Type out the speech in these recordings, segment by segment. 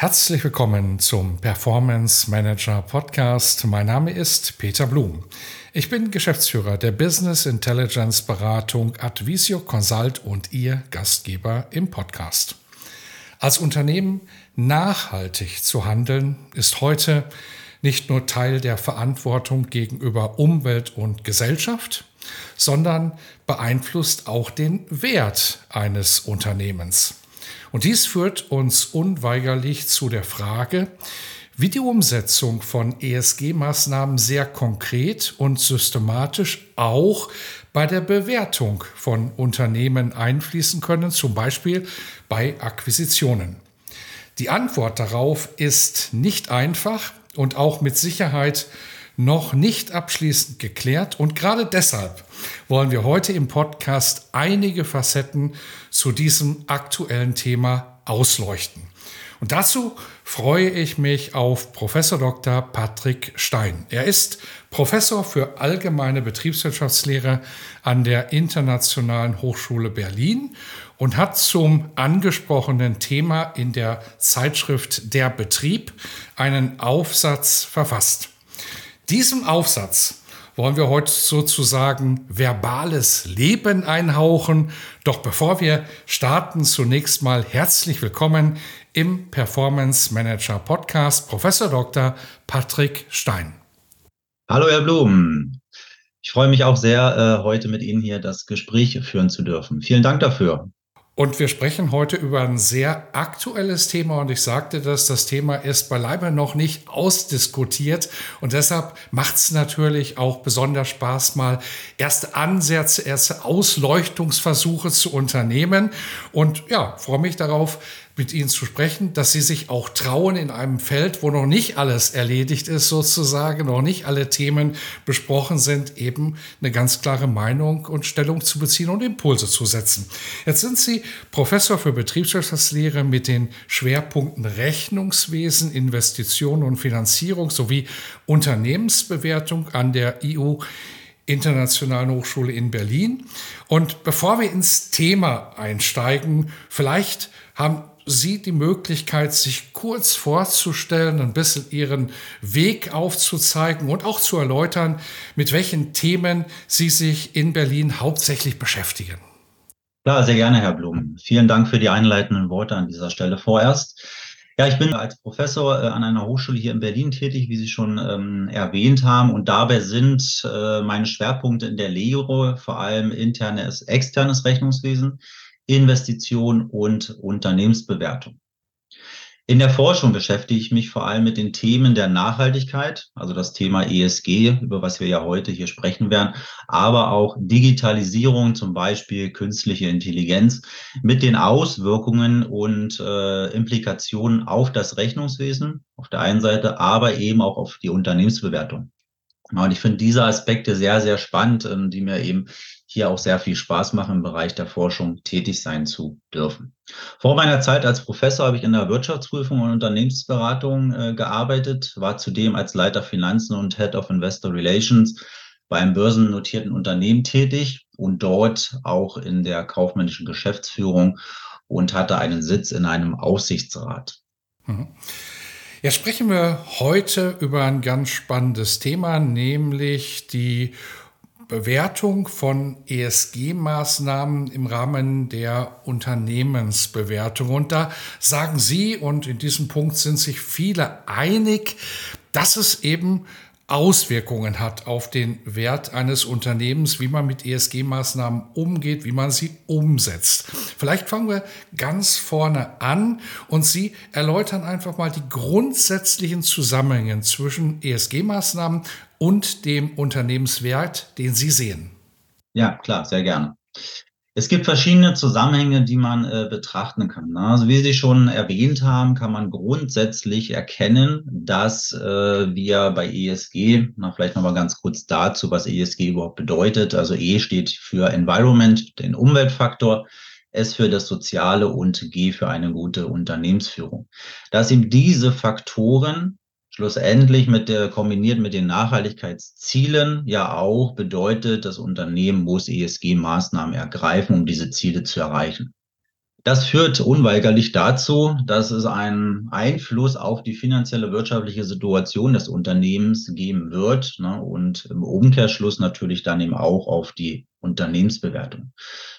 Herzlich willkommen zum Performance Manager Podcast. Mein Name ist Peter Blum. Ich bin Geschäftsführer der Business Intelligence Beratung Advisio Consult und Ihr Gastgeber im Podcast. Als Unternehmen nachhaltig zu handeln, ist heute nicht nur Teil der Verantwortung gegenüber Umwelt und Gesellschaft, sondern beeinflusst auch den Wert eines Unternehmens. Und dies führt uns unweigerlich zu der Frage, wie die Umsetzung von ESG-Maßnahmen sehr konkret und systematisch auch bei der Bewertung von Unternehmen einfließen können, zum Beispiel bei Akquisitionen. Die Antwort darauf ist nicht einfach und auch mit Sicherheit noch nicht abschließend geklärt. Und gerade deshalb wollen wir heute im Podcast einige Facetten zu diesem aktuellen Thema ausleuchten. Und dazu freue ich mich auf Professor Dr. Patrick Stein. Er ist Professor für allgemeine Betriebswirtschaftslehre an der Internationalen Hochschule Berlin und hat zum angesprochenen Thema in der Zeitschrift Der Betrieb einen Aufsatz verfasst. Diesem Aufsatz wollen wir heute sozusagen verbales Leben einhauchen. Doch bevor wir starten, zunächst mal herzlich willkommen im Performance Manager Podcast, Professor Dr. Patrick Stein. Hallo, Herr Blum. Ich freue mich auch sehr, äh, heute mit Ihnen hier das Gespräch führen zu dürfen. Vielen Dank dafür. Und wir sprechen heute über ein sehr aktuelles Thema. Und ich sagte das, das Thema ist beileibe noch nicht ausdiskutiert. Und deshalb macht es natürlich auch besonders Spaß, mal erste Ansätze, erste Ausleuchtungsversuche zu unternehmen. Und ja, freue mich darauf, mit Ihnen zu sprechen, dass Sie sich auch trauen in einem Feld, wo noch nicht alles erledigt ist, sozusagen, noch nicht alle Themen besprochen sind, eben eine ganz klare Meinung und Stellung zu beziehen und Impulse zu setzen. Jetzt sind Sie Professor für Betriebswirtschaftslehre mit den Schwerpunkten Rechnungswesen, Investitionen und Finanzierung sowie Unternehmensbewertung an der EU Internationalen Hochschule in Berlin. Und bevor wir ins Thema einsteigen, vielleicht haben Sie die Möglichkeit, sich kurz vorzustellen, ein bisschen Ihren Weg aufzuzeigen und auch zu erläutern, mit welchen Themen Sie sich in Berlin hauptsächlich beschäftigen. Klar, sehr gerne, Herr Blum. Vielen Dank für die einleitenden Worte an dieser Stelle vorerst. Ja, ich bin als Professor äh, an einer Hochschule hier in Berlin tätig, wie Sie schon ähm, erwähnt haben. Und dabei sind äh, meine Schwerpunkte in der Lehre vor allem internes, externes Rechnungswesen, Investition und Unternehmensbewertung. In der Forschung beschäftige ich mich vor allem mit den Themen der Nachhaltigkeit, also das Thema ESG, über was wir ja heute hier sprechen werden, aber auch Digitalisierung, zum Beispiel künstliche Intelligenz, mit den Auswirkungen und äh, Implikationen auf das Rechnungswesen auf der einen Seite, aber eben auch auf die Unternehmensbewertung. Und ich finde diese Aspekte sehr, sehr spannend, ähm, die mir eben hier auch sehr viel Spaß machen, im Bereich der Forschung tätig sein zu dürfen. Vor meiner Zeit als Professor habe ich in der Wirtschaftsprüfung und Unternehmensberatung äh, gearbeitet, war zudem als Leiter Finanzen und Head of Investor Relations bei einem börsennotierten Unternehmen tätig und dort auch in der kaufmännischen Geschäftsführung und hatte einen Sitz in einem Aussichtsrat. Mhm. Ja, sprechen wir heute über ein ganz spannendes Thema, nämlich die Bewertung von ESG-Maßnahmen im Rahmen der Unternehmensbewertung. Und da sagen Sie, und in diesem Punkt sind sich viele einig, dass es eben Auswirkungen hat auf den Wert eines Unternehmens, wie man mit ESG-Maßnahmen umgeht, wie man sie umsetzt. Vielleicht fangen wir ganz vorne an und Sie erläutern einfach mal die grundsätzlichen Zusammenhänge zwischen ESG-Maßnahmen und dem Unternehmenswert, den Sie sehen. Ja, klar, sehr gerne. Es gibt verschiedene Zusammenhänge, die man äh, betrachten kann. Ne? Also wie Sie schon erwähnt haben, kann man grundsätzlich erkennen, dass äh, wir bei ESG, na, vielleicht nochmal ganz kurz dazu, was ESG überhaupt bedeutet. Also E steht für Environment, den Umweltfaktor. S für das Soziale und G für eine gute Unternehmensführung. Dass eben diese Faktoren schlussendlich mit der, kombiniert mit den Nachhaltigkeitszielen ja auch bedeutet, das Unternehmen muss ESG-Maßnahmen ergreifen, um diese Ziele zu erreichen. Das führt unweigerlich dazu, dass es einen Einfluss auf die finanzielle wirtschaftliche Situation des Unternehmens geben wird ne, und im Umkehrschluss natürlich dann eben auch auf die Unternehmensbewertung.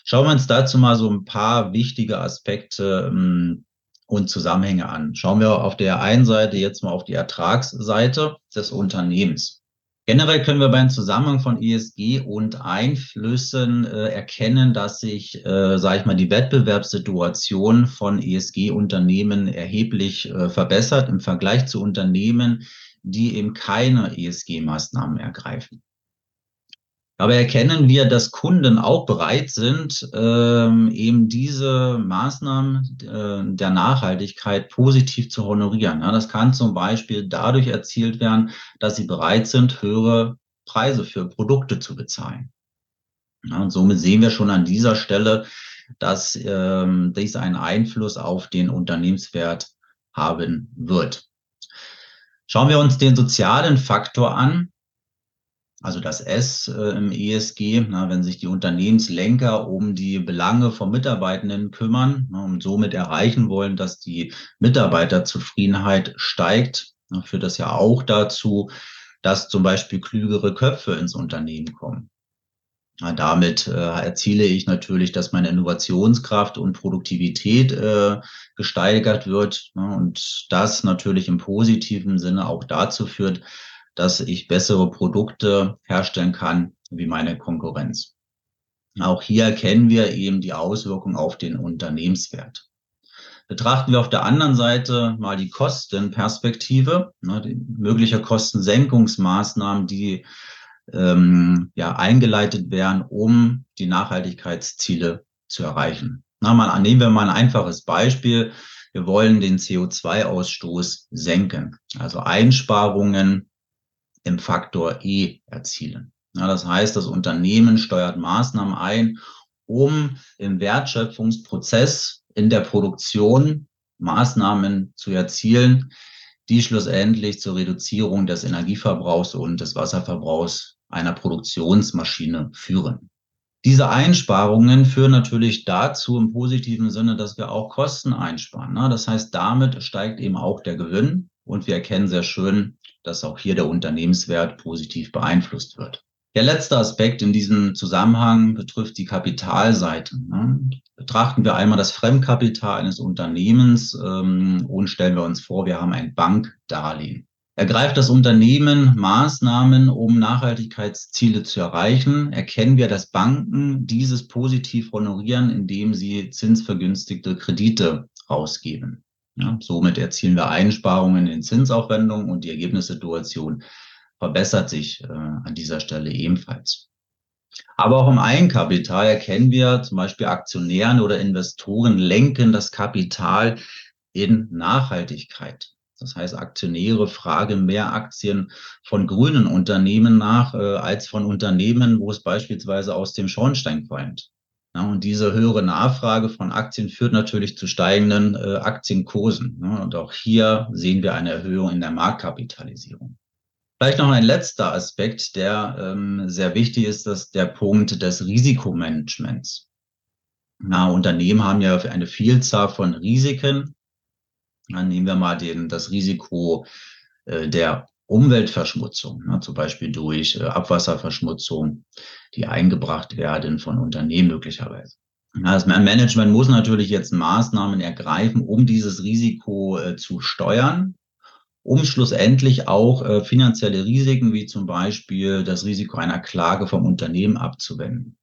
Schauen wir uns dazu mal so ein paar wichtige Aspekte ähm, und Zusammenhänge an. Schauen wir auf der einen Seite jetzt mal auf die Ertragsseite des Unternehmens. Generell können wir beim Zusammenhang von ESG und Einflüssen äh, erkennen, dass sich, äh, sage ich mal, die Wettbewerbssituation von ESG-Unternehmen erheblich äh, verbessert im Vergleich zu Unternehmen, die eben keine ESG-Maßnahmen ergreifen. Dabei erkennen wir, dass Kunden auch bereit sind, ähm, eben diese Maßnahmen äh, der Nachhaltigkeit positiv zu honorieren. Ja, das kann zum Beispiel dadurch erzielt werden, dass sie bereit sind, höhere Preise für Produkte zu bezahlen. Ja, und somit sehen wir schon an dieser Stelle, dass ähm, dies einen Einfluss auf den Unternehmenswert haben wird. Schauen wir uns den sozialen Faktor an also das S äh, im ESG, na, wenn sich die Unternehmenslenker um die Belange von Mitarbeitenden kümmern und somit erreichen wollen, dass die Mitarbeiterzufriedenheit steigt, na, führt das ja auch dazu, dass zum Beispiel klügere Köpfe ins Unternehmen kommen. Na, damit äh, erziele ich natürlich, dass meine Innovationskraft und Produktivität äh, gesteigert wird na, und das natürlich im positiven Sinne auch dazu führt, dass ich bessere Produkte herstellen kann wie meine Konkurrenz. Auch hier erkennen wir eben die Auswirkungen auf den Unternehmenswert. Betrachten wir auf der anderen Seite mal die Kostenperspektive, ne, die mögliche Kostensenkungsmaßnahmen, die ähm, ja, eingeleitet werden, um die Nachhaltigkeitsziele zu erreichen. Na, mal, nehmen wir mal ein einfaches Beispiel. Wir wollen den CO2-Ausstoß senken, also Einsparungen im Faktor E erzielen. Ja, das heißt, das Unternehmen steuert Maßnahmen ein, um im Wertschöpfungsprozess in der Produktion Maßnahmen zu erzielen, die schlussendlich zur Reduzierung des Energieverbrauchs und des Wasserverbrauchs einer Produktionsmaschine führen. Diese Einsparungen führen natürlich dazu im positiven Sinne, dass wir auch Kosten einsparen. Das heißt, damit steigt eben auch der Gewinn und wir erkennen sehr schön, dass auch hier der Unternehmenswert positiv beeinflusst wird. Der letzte Aspekt in diesem Zusammenhang betrifft die Kapitalseite. Ne? Betrachten wir einmal das Fremdkapital eines Unternehmens ähm, und stellen wir uns vor, wir haben ein Bankdarlehen. Ergreift das Unternehmen Maßnahmen, um Nachhaltigkeitsziele zu erreichen, erkennen wir, dass Banken dieses positiv honorieren, indem sie zinsvergünstigte Kredite rausgeben. Ja, somit erzielen wir Einsparungen in Zinsaufwendungen und die Ergebnissituation verbessert sich äh, an dieser Stelle ebenfalls. Aber auch im Eigenkapital erkennen wir zum Beispiel Aktionären oder Investoren lenken das Kapital in Nachhaltigkeit. Das heißt, Aktionäre fragen mehr Aktien von grünen Unternehmen nach äh, als von Unternehmen, wo es beispielsweise aus dem Schornstein qualmt. Ja, und diese höhere Nachfrage von Aktien führt natürlich zu steigenden äh, Aktienkursen. Ne? Und auch hier sehen wir eine Erhöhung in der Marktkapitalisierung. Vielleicht noch ein letzter Aspekt, der ähm, sehr wichtig ist, das der Punkt des Risikomanagements. Na, Unternehmen haben ja eine Vielzahl von Risiken. Dann nehmen wir mal den, das Risiko äh, der Umweltverschmutzung, ne, zum Beispiel durch äh, Abwasserverschmutzung, die eingebracht werden von Unternehmen möglicherweise. Das Management muss natürlich jetzt Maßnahmen ergreifen, um dieses Risiko äh, zu steuern, um schlussendlich auch äh, finanzielle Risiken wie zum Beispiel das Risiko einer Klage vom Unternehmen abzuwenden.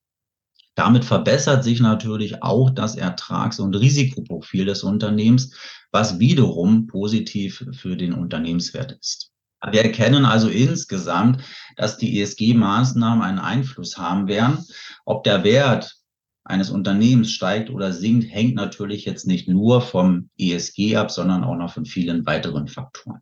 Damit verbessert sich natürlich auch das Ertrags- und Risikoprofil des Unternehmens, was wiederum positiv für den Unternehmenswert ist. Wir erkennen also insgesamt, dass die ESG-Maßnahmen einen Einfluss haben werden. Ob der Wert eines Unternehmens steigt oder sinkt, hängt natürlich jetzt nicht nur vom ESG ab, sondern auch noch von vielen weiteren Faktoren.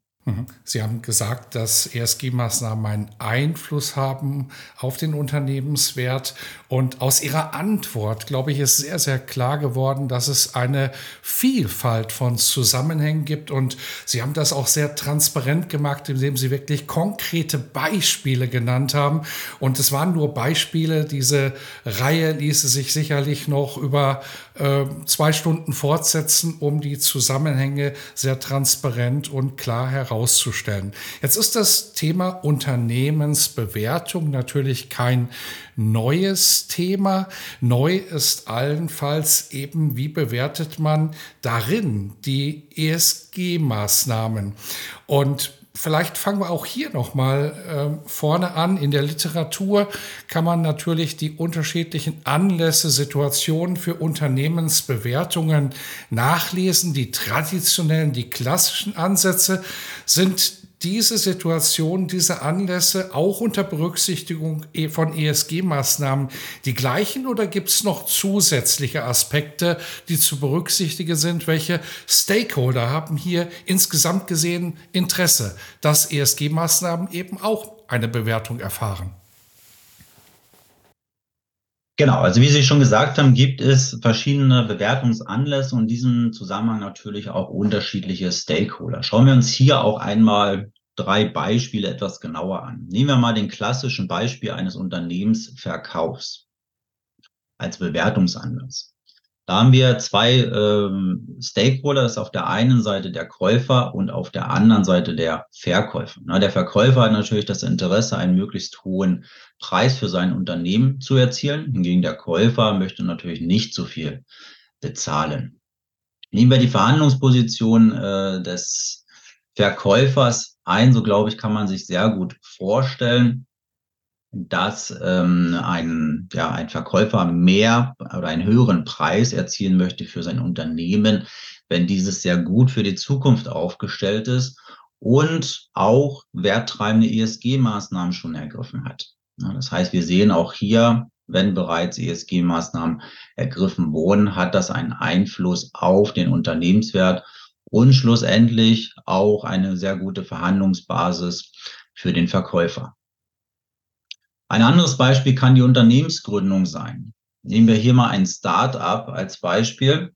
Sie haben gesagt, dass ESG-Maßnahmen einen Einfluss haben auf den Unternehmenswert. Und aus Ihrer Antwort, glaube ich, ist sehr, sehr klar geworden, dass es eine Vielfalt von Zusammenhängen gibt. Und Sie haben das auch sehr transparent gemacht, indem Sie wirklich konkrete Beispiele genannt haben. Und es waren nur Beispiele. Diese Reihe ließe sich sicherlich noch über zwei Stunden fortsetzen, um die Zusammenhänge sehr transparent und klar herauszustellen. Jetzt ist das Thema Unternehmensbewertung natürlich kein neues Thema. Neu ist allenfalls eben, wie bewertet man darin die ESG-Maßnahmen. Und Vielleicht fangen wir auch hier noch mal äh, vorne an. In der Literatur kann man natürlich die unterschiedlichen Anlässe, Situationen für Unternehmensbewertungen nachlesen. Die traditionellen, die klassischen Ansätze sind diese Situation, diese Anlässe auch unter Berücksichtigung e- von ESG-Maßnahmen die gleichen oder gibt es noch zusätzliche Aspekte, die zu berücksichtigen sind? Welche Stakeholder haben hier insgesamt gesehen Interesse, dass ESG-Maßnahmen eben auch eine Bewertung erfahren? Genau, also wie Sie schon gesagt haben, gibt es verschiedene Bewertungsanlässe und in diesem Zusammenhang natürlich auch unterschiedliche Stakeholder. Schauen wir uns hier auch einmal drei Beispiele etwas genauer an. Nehmen wir mal den klassischen Beispiel eines Unternehmensverkaufs als Bewertungsanlass. Da haben wir zwei ähm, Stakeholder, das ist auf der einen Seite der Käufer und auf der anderen Seite der Verkäufer. Na, der Verkäufer hat natürlich das Interesse, einen möglichst hohen Preis für sein Unternehmen zu erzielen. Hingegen der Käufer möchte natürlich nicht so viel bezahlen. Nehmen wir die Verhandlungsposition äh, des Verkäufers ein, so glaube ich, kann man sich sehr gut vorstellen, dass ähm, ein, ja, ein Verkäufer mehr oder einen höheren Preis erzielen möchte für sein Unternehmen, wenn dieses sehr gut für die Zukunft aufgestellt ist und auch werttreibende ESG-Maßnahmen schon ergriffen hat. Ja, das heißt, wir sehen auch hier, wenn bereits ESG-Maßnahmen ergriffen wurden, hat das einen Einfluss auf den Unternehmenswert und schlussendlich auch eine sehr gute Verhandlungsbasis für den Verkäufer. Ein anderes Beispiel kann die Unternehmensgründung sein. Nehmen wir hier mal ein Start-up als Beispiel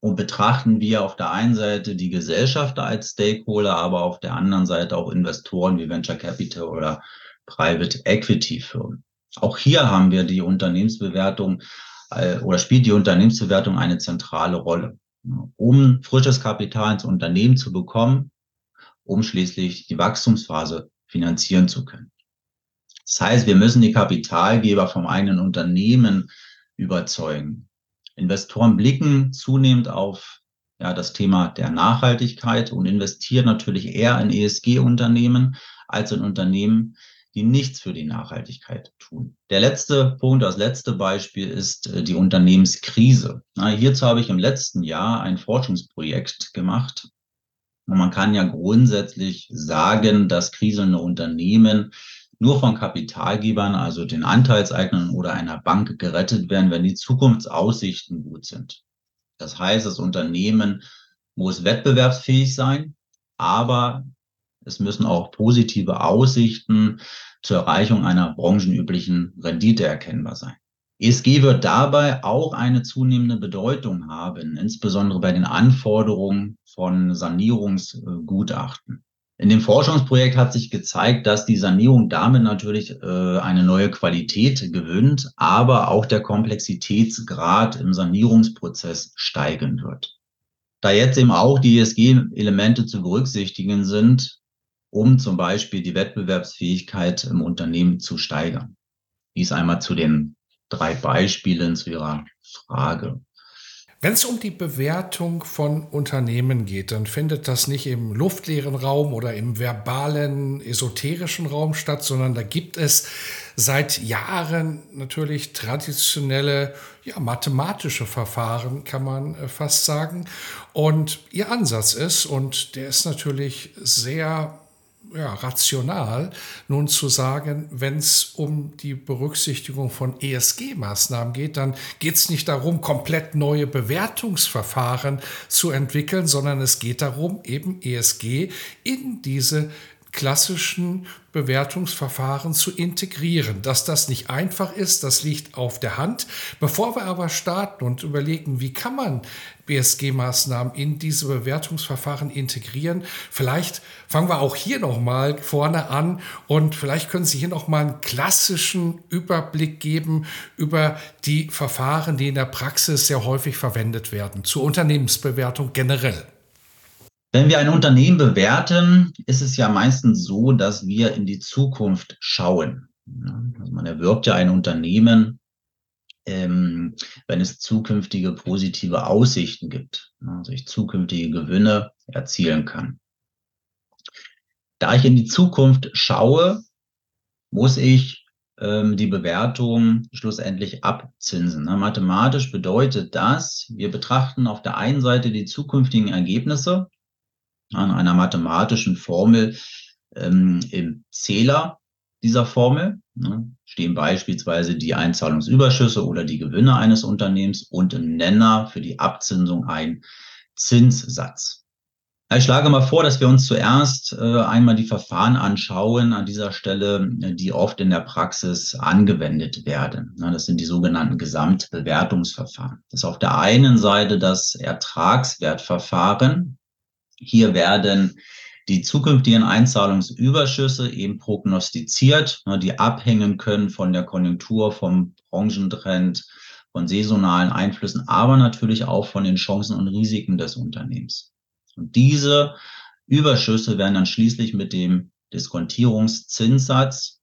und betrachten wir auf der einen Seite die Gesellschafter als Stakeholder, aber auf der anderen Seite auch Investoren wie Venture Capital oder Private Equity Firmen. Auch hier haben wir die Unternehmensbewertung äh, oder spielt die Unternehmensbewertung eine zentrale Rolle, um frisches Kapital ins Unternehmen zu bekommen, um schließlich die Wachstumsphase finanzieren zu können. Das heißt, wir müssen die Kapitalgeber vom eigenen Unternehmen überzeugen. Investoren blicken zunehmend auf ja, das Thema der Nachhaltigkeit und investieren natürlich eher in ESG-Unternehmen als in Unternehmen, die nichts für die Nachhaltigkeit tun. Der letzte Punkt, das letzte Beispiel ist äh, die Unternehmenskrise. Na, hierzu habe ich im letzten Jahr ein Forschungsprojekt gemacht. Und man kann ja grundsätzlich sagen, dass kriselnde Unternehmen nur von Kapitalgebern, also den Anteilseignern oder einer Bank gerettet werden, wenn die Zukunftsaussichten gut sind. Das heißt, das Unternehmen muss wettbewerbsfähig sein, aber es müssen auch positive Aussichten zur Erreichung einer branchenüblichen Rendite erkennbar sein. ESG wird dabei auch eine zunehmende Bedeutung haben, insbesondere bei den Anforderungen von Sanierungsgutachten. In dem Forschungsprojekt hat sich gezeigt, dass die Sanierung damit natürlich äh, eine neue Qualität gewinnt, aber auch der Komplexitätsgrad im Sanierungsprozess steigen wird. Da jetzt eben auch die ESG-Elemente zu berücksichtigen sind, um zum Beispiel die Wettbewerbsfähigkeit im Unternehmen zu steigern. Dies einmal zu den drei Beispielen zu Ihrer Frage. Wenn es um die Bewertung von Unternehmen geht, dann findet das nicht im luftleeren Raum oder im verbalen, esoterischen Raum statt, sondern da gibt es seit Jahren natürlich traditionelle, ja, mathematische Verfahren, kann man äh, fast sagen. Und ihr Ansatz ist, und der ist natürlich sehr ja, rational, nun zu sagen, wenn es um die Berücksichtigung von ESG-Maßnahmen geht, dann geht es nicht darum, komplett neue Bewertungsverfahren zu entwickeln, sondern es geht darum, eben ESG in diese klassischen Bewertungsverfahren zu integrieren. Dass das nicht einfach ist, das liegt auf der Hand. Bevor wir aber starten und überlegen, wie kann man BSG-Maßnahmen in diese Bewertungsverfahren integrieren, vielleicht fangen wir auch hier noch mal vorne an und vielleicht können Sie hier noch mal einen klassischen Überblick geben über die Verfahren, die in der Praxis sehr häufig verwendet werden zur Unternehmensbewertung generell. Wenn wir ein Unternehmen bewerten, ist es ja meistens so, dass wir in die Zukunft schauen. Also man erwirbt ja ein Unternehmen, ähm, wenn es zukünftige positive Aussichten gibt, also ich zukünftige Gewinne erzielen kann. Da ich in die Zukunft schaue, muss ich ähm, die Bewertung schlussendlich abzinsen. Mathematisch bedeutet das, wir betrachten auf der einen Seite die zukünftigen Ergebnisse an einer mathematischen Formel ähm, im Zähler dieser Formel ne, stehen beispielsweise die Einzahlungsüberschüsse oder die Gewinne eines Unternehmens und im Nenner für die Abzinsung ein Zinssatz. Ich schlage mal vor, dass wir uns zuerst äh, einmal die Verfahren anschauen an dieser Stelle, die oft in der Praxis angewendet werden. Na, das sind die sogenannten Gesamtbewertungsverfahren. Das ist auf der einen Seite das Ertragswertverfahren, hier werden die zukünftigen Einzahlungsüberschüsse eben prognostiziert, ne, die abhängen können von der Konjunktur, vom Branchentrend, von saisonalen Einflüssen, aber natürlich auch von den Chancen und Risiken des Unternehmens. Und diese Überschüsse werden dann schließlich mit dem Diskontierungszinssatz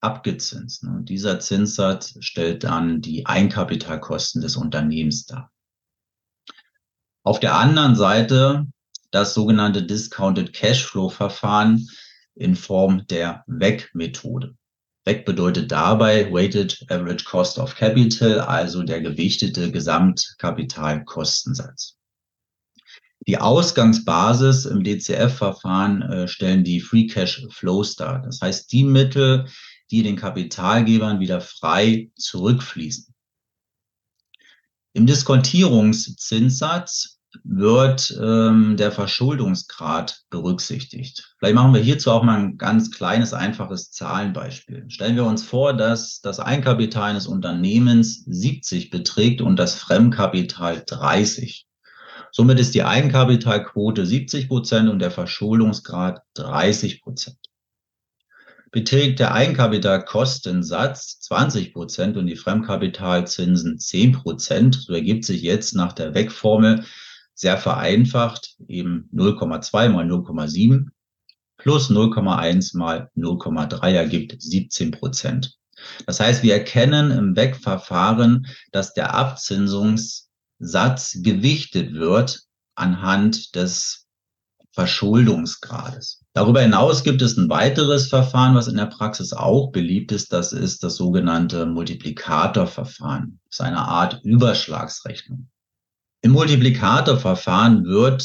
abgezinst. Und dieser Zinssatz stellt dann die Einkapitalkosten des Unternehmens dar. Auf der anderen Seite das sogenannte Discounted Cashflow Verfahren in Form der WEC-Methode. WEC bedeutet dabei Weighted Average Cost of Capital, also der gewichtete Gesamtkapitalkostensatz. Die Ausgangsbasis im DCF-Verfahren äh, stellen die Free Cash Flows dar. Das heißt, die Mittel, die den Kapitalgebern wieder frei zurückfließen. Im Diskontierungszinssatz wird ähm, der Verschuldungsgrad berücksichtigt. Vielleicht machen wir hierzu auch mal ein ganz kleines, einfaches Zahlenbeispiel. Stellen wir uns vor, dass das Eigenkapital eines Unternehmens 70 beträgt und das Fremdkapital 30. Somit ist die Eigenkapitalquote 70 Prozent und der Verschuldungsgrad 30 Prozent. Beträgt der Eigenkapitalkostensatz 20 Prozent und die Fremdkapitalzinsen 10 Prozent, so ergibt sich jetzt nach der Wegformel sehr vereinfacht eben 0,2 mal 0,7 plus 0,1 mal 0,3 ergibt 17 Prozent. Das heißt, wir erkennen im Wegverfahren, dass der Abzinsungssatz gewichtet wird anhand des Verschuldungsgrades. Darüber hinaus gibt es ein weiteres Verfahren, was in der Praxis auch beliebt ist. Das ist das sogenannte Multiplikatorverfahren. Das ist eine Art Überschlagsrechnung. Im Multiplikatorverfahren wird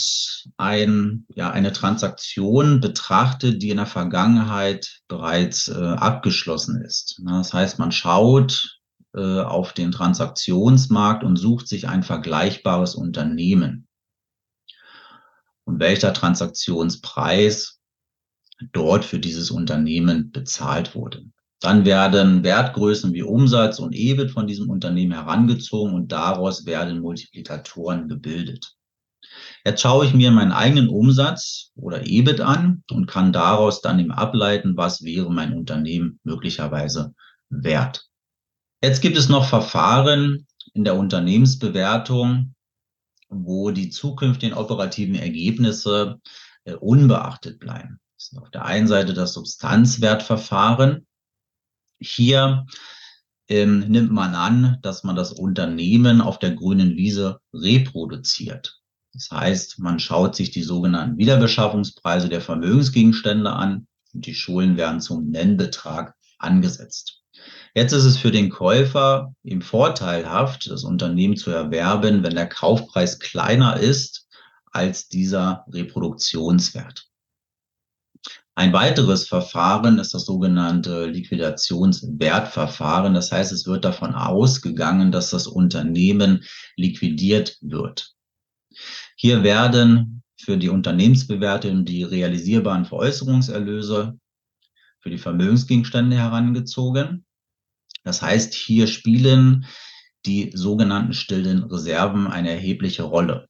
ein, ja, eine Transaktion betrachtet, die in der Vergangenheit bereits äh, abgeschlossen ist. Das heißt, man schaut äh, auf den Transaktionsmarkt und sucht sich ein vergleichbares Unternehmen. Und welcher Transaktionspreis dort für dieses Unternehmen bezahlt wurde. Dann werden Wertgrößen wie Umsatz und EBIT von diesem Unternehmen herangezogen und daraus werden Multiplikatoren gebildet. Jetzt schaue ich mir meinen eigenen Umsatz oder EBIT an und kann daraus dann eben ableiten, was wäre mein Unternehmen möglicherweise wert. Jetzt gibt es noch Verfahren in der Unternehmensbewertung, wo die zukünftigen operativen Ergebnisse äh, unbeachtet bleiben. Das ist auf der einen Seite das Substanzwertverfahren. Hier ähm, nimmt man an, dass man das Unternehmen auf der grünen Wiese reproduziert. Das heißt, man schaut sich die sogenannten Wiederbeschaffungspreise der Vermögensgegenstände an und die Schulden werden zum Nennbetrag angesetzt. Jetzt ist es für den Käufer eben vorteilhaft, das Unternehmen zu erwerben, wenn der Kaufpreis kleiner ist als dieser Reproduktionswert. Ein weiteres Verfahren ist das sogenannte Liquidationswertverfahren. Das heißt, es wird davon ausgegangen, dass das Unternehmen liquidiert wird. Hier werden für die Unternehmensbewertung die realisierbaren Veräußerungserlöse für die Vermögensgegenstände herangezogen. Das heißt, hier spielen die sogenannten stillen Reserven eine erhebliche Rolle.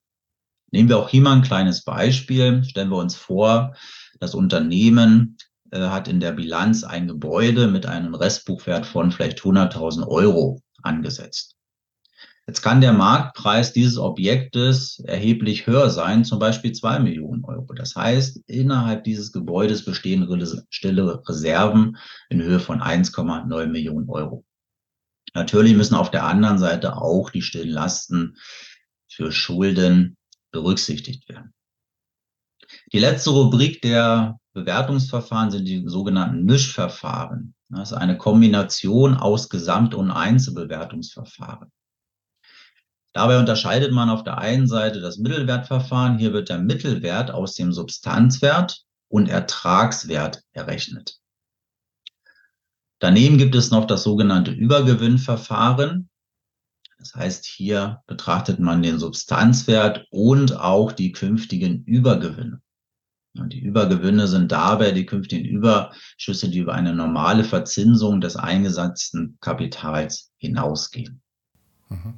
Nehmen wir auch hier mal ein kleines Beispiel. Stellen wir uns vor, das Unternehmen äh, hat in der Bilanz ein Gebäude mit einem Restbuchwert von vielleicht 100.000 Euro angesetzt. Jetzt kann der Marktpreis dieses Objektes erheblich höher sein, zum Beispiel zwei Millionen Euro. Das heißt, innerhalb dieses Gebäudes bestehen stille Reserven in Höhe von 1,9 Millionen Euro. Natürlich müssen auf der anderen Seite auch die stillen Lasten für Schulden berücksichtigt werden. Die letzte Rubrik der Bewertungsverfahren sind die sogenannten Mischverfahren. Das ist eine Kombination aus Gesamt- und Einzelbewertungsverfahren. Dabei unterscheidet man auf der einen Seite das Mittelwertverfahren. Hier wird der Mittelwert aus dem Substanzwert und Ertragswert errechnet. Daneben gibt es noch das sogenannte Übergewinnverfahren. Das heißt, hier betrachtet man den Substanzwert und auch die künftigen Übergewinne. Und die Übergewinne sind dabei die künftigen Überschüsse, die über eine normale Verzinsung des eingesetzten Kapitals hinausgehen. Mhm.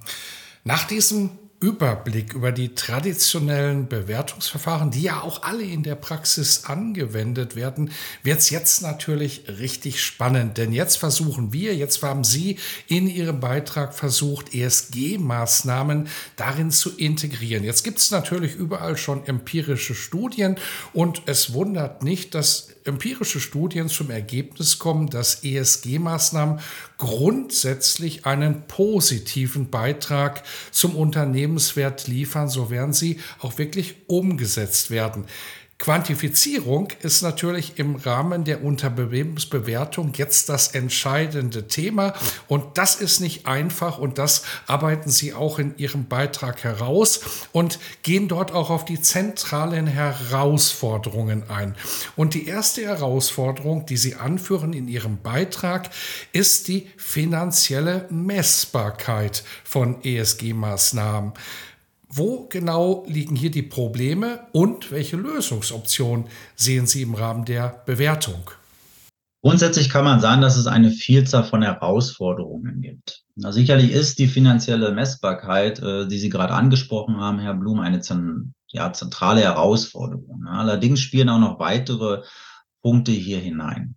Nach diesem Überblick über die traditionellen Bewertungsverfahren, die ja auch alle in der Praxis angewendet werden, wird es jetzt natürlich richtig spannend. Denn jetzt versuchen wir, jetzt haben Sie in Ihrem Beitrag versucht, ESG-Maßnahmen darin zu integrieren. Jetzt gibt es natürlich überall schon empirische Studien und es wundert nicht, dass empirische Studien zum Ergebnis kommen, dass ESG-Maßnahmen grundsätzlich einen positiven Beitrag zum Unternehmenswert liefern, so werden sie auch wirklich umgesetzt werden. Quantifizierung ist natürlich im Rahmen der Unternehmensbewertung jetzt das entscheidende Thema und das ist nicht einfach und das arbeiten Sie auch in Ihrem Beitrag heraus und gehen dort auch auf die zentralen Herausforderungen ein. Und die erste Herausforderung, die Sie anführen in Ihrem Beitrag, ist die finanzielle Messbarkeit von ESG-Maßnahmen. Wo genau liegen hier die Probleme und welche Lösungsoptionen sehen Sie im Rahmen der Bewertung? Grundsätzlich kann man sagen, dass es eine Vielzahl von Herausforderungen gibt. Na, sicherlich ist die finanzielle Messbarkeit, äh, die Sie gerade angesprochen haben, Herr Blum, eine ja, zentrale Herausforderung. Allerdings spielen auch noch weitere Punkte hier hinein.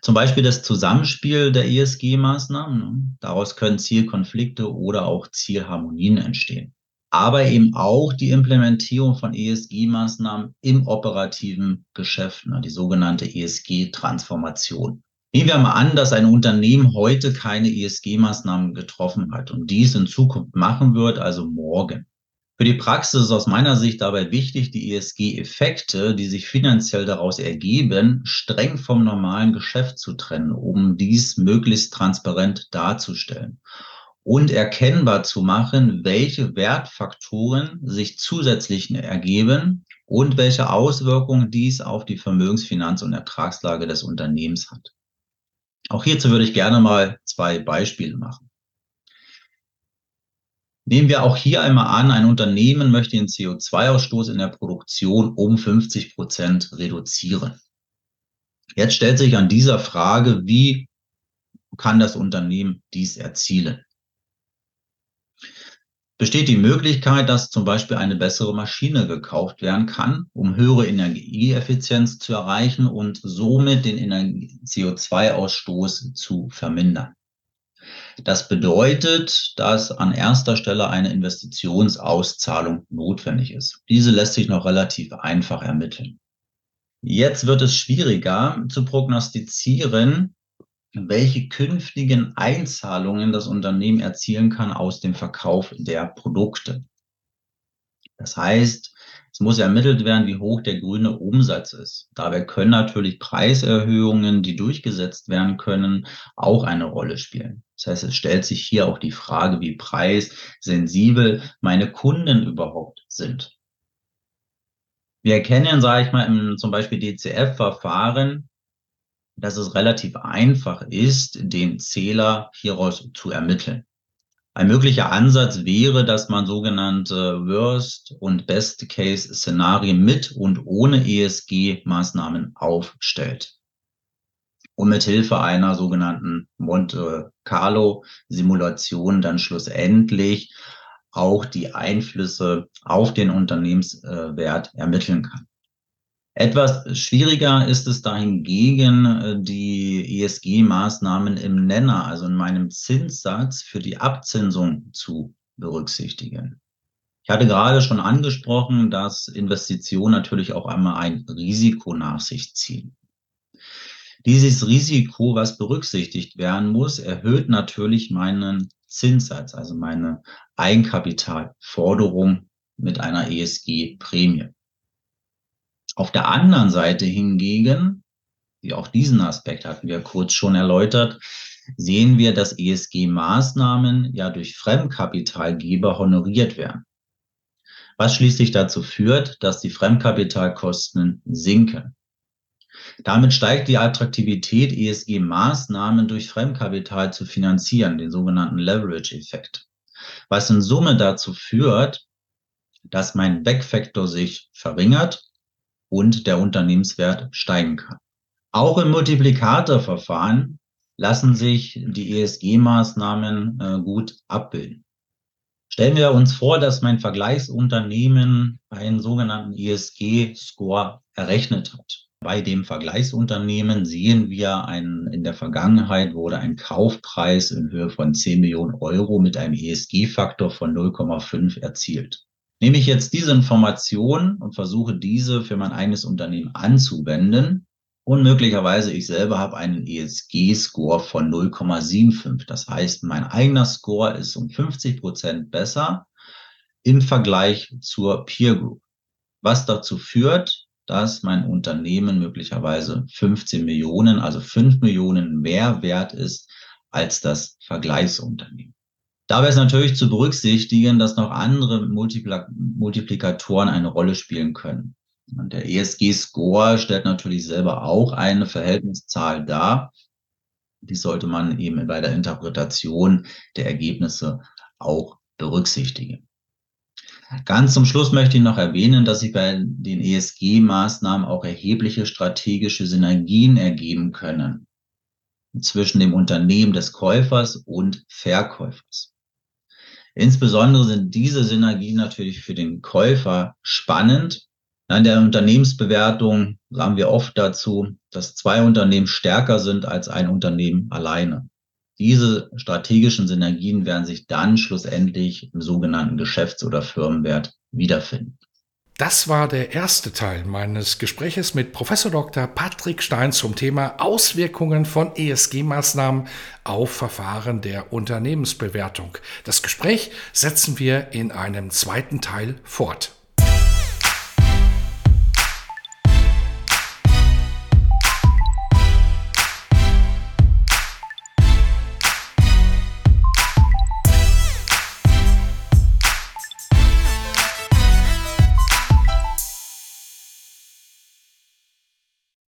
Zum Beispiel das Zusammenspiel der ESG-Maßnahmen. Daraus können Zielkonflikte oder auch Zielharmonien entstehen aber eben auch die Implementierung von ESG-Maßnahmen im operativen Geschäft, ne, die sogenannte ESG-Transformation. Nehmen wir mal an, dass ein Unternehmen heute keine ESG-Maßnahmen getroffen hat und dies in Zukunft machen wird, also morgen. Für die Praxis ist aus meiner Sicht dabei wichtig, die ESG-Effekte, die sich finanziell daraus ergeben, streng vom normalen Geschäft zu trennen, um dies möglichst transparent darzustellen und erkennbar zu machen, welche Wertfaktoren sich zusätzlich ergeben und welche Auswirkungen dies auf die Vermögensfinanz- und Ertragslage des Unternehmens hat. Auch hierzu würde ich gerne mal zwei Beispiele machen. Nehmen wir auch hier einmal an, ein Unternehmen möchte den CO2-Ausstoß in der Produktion um 50 Prozent reduzieren. Jetzt stellt sich an dieser Frage, wie kann das Unternehmen dies erzielen? Besteht die Möglichkeit, dass zum Beispiel eine bessere Maschine gekauft werden kann, um höhere Energieeffizienz zu erreichen und somit den CO2-Ausstoß zu vermindern. Das bedeutet, dass an erster Stelle eine Investitionsauszahlung notwendig ist. Diese lässt sich noch relativ einfach ermitteln. Jetzt wird es schwieriger zu prognostizieren, welche künftigen Einzahlungen das Unternehmen erzielen kann aus dem Verkauf der Produkte. Das heißt, es muss ermittelt werden, wie hoch der grüne Umsatz ist. Dabei können natürlich Preiserhöhungen, die durchgesetzt werden können, auch eine Rolle spielen. Das heißt, es stellt sich hier auch die Frage, wie preissensibel meine Kunden überhaupt sind. Wir erkennen, sage ich mal, im zum Beispiel DCF-Verfahren, dass es relativ einfach ist, den Zähler hieraus zu ermitteln. Ein möglicher Ansatz wäre, dass man sogenannte Worst- und Best-Case-Szenarien mit und ohne ESG-Maßnahmen aufstellt. Und mit Hilfe einer sogenannten Monte Carlo-Simulation dann schlussendlich auch die Einflüsse auf den Unternehmenswert ermitteln kann. Etwas schwieriger ist es dahingegen, äh, die ESG-Maßnahmen im Nenner, also in meinem Zinssatz für die Abzinsung zu berücksichtigen. Ich hatte gerade schon angesprochen, dass Investitionen natürlich auch einmal ein Risiko nach sich ziehen. Dieses Risiko, was berücksichtigt werden muss, erhöht natürlich meinen Zinssatz, also meine Eigenkapitalforderung mit einer ESG-Prämie. Auf der anderen Seite hingegen, wie auch diesen Aspekt hatten wir kurz schon erläutert, sehen wir, dass ESG-Maßnahmen ja durch Fremdkapitalgeber honoriert werden. Was schließlich dazu führt, dass die Fremdkapitalkosten sinken. Damit steigt die Attraktivität, ESG-Maßnahmen durch Fremdkapital zu finanzieren, den sogenannten Leverage-Effekt. Was in Summe dazu führt, dass mein Backfaktor sich verringert und der Unternehmenswert steigen kann. Auch im Multiplikatorverfahren lassen sich die ESG-Maßnahmen äh, gut abbilden. Stellen wir uns vor, dass mein Vergleichsunternehmen einen sogenannten ESG-Score errechnet hat. Bei dem Vergleichsunternehmen sehen wir, ein, in der Vergangenheit wurde ein Kaufpreis in Höhe von 10 Millionen Euro mit einem ESG-Faktor von 0,5 erzielt. Nehme ich jetzt diese Information und versuche diese für mein eigenes Unternehmen anzuwenden und möglicherweise ich selber habe einen ESG-Score von 0,75. Das heißt, mein eigener Score ist um 50 Prozent besser im Vergleich zur Peer Group. Was dazu führt, dass mein Unternehmen möglicherweise 15 Millionen, also 5 Millionen mehr wert ist als das Vergleichsunternehmen. Dabei ist natürlich zu berücksichtigen, dass noch andere Multipl Multiplikatoren eine Rolle spielen können. Und der ESG-Score stellt natürlich selber auch eine Verhältniszahl dar. Die sollte man eben bei der Interpretation der Ergebnisse auch berücksichtigen. Ganz zum Schluss möchte ich noch erwähnen, dass sich bei den ESG-Maßnahmen auch erhebliche strategische Synergien ergeben können zwischen dem Unternehmen des Käufers und Verkäufers. Insbesondere sind diese Synergien natürlich für den Käufer spannend. In der Unternehmensbewertung sagen wir oft dazu, dass zwei Unternehmen stärker sind als ein Unternehmen alleine. Diese strategischen Synergien werden sich dann schlussendlich im sogenannten Geschäfts- oder Firmenwert wiederfinden. Das war der erste Teil meines Gespräches mit Professor Dr. Patrick Stein zum Thema Auswirkungen von ESG-Maßnahmen auf Verfahren der Unternehmensbewertung. Das Gespräch setzen wir in einem zweiten Teil fort.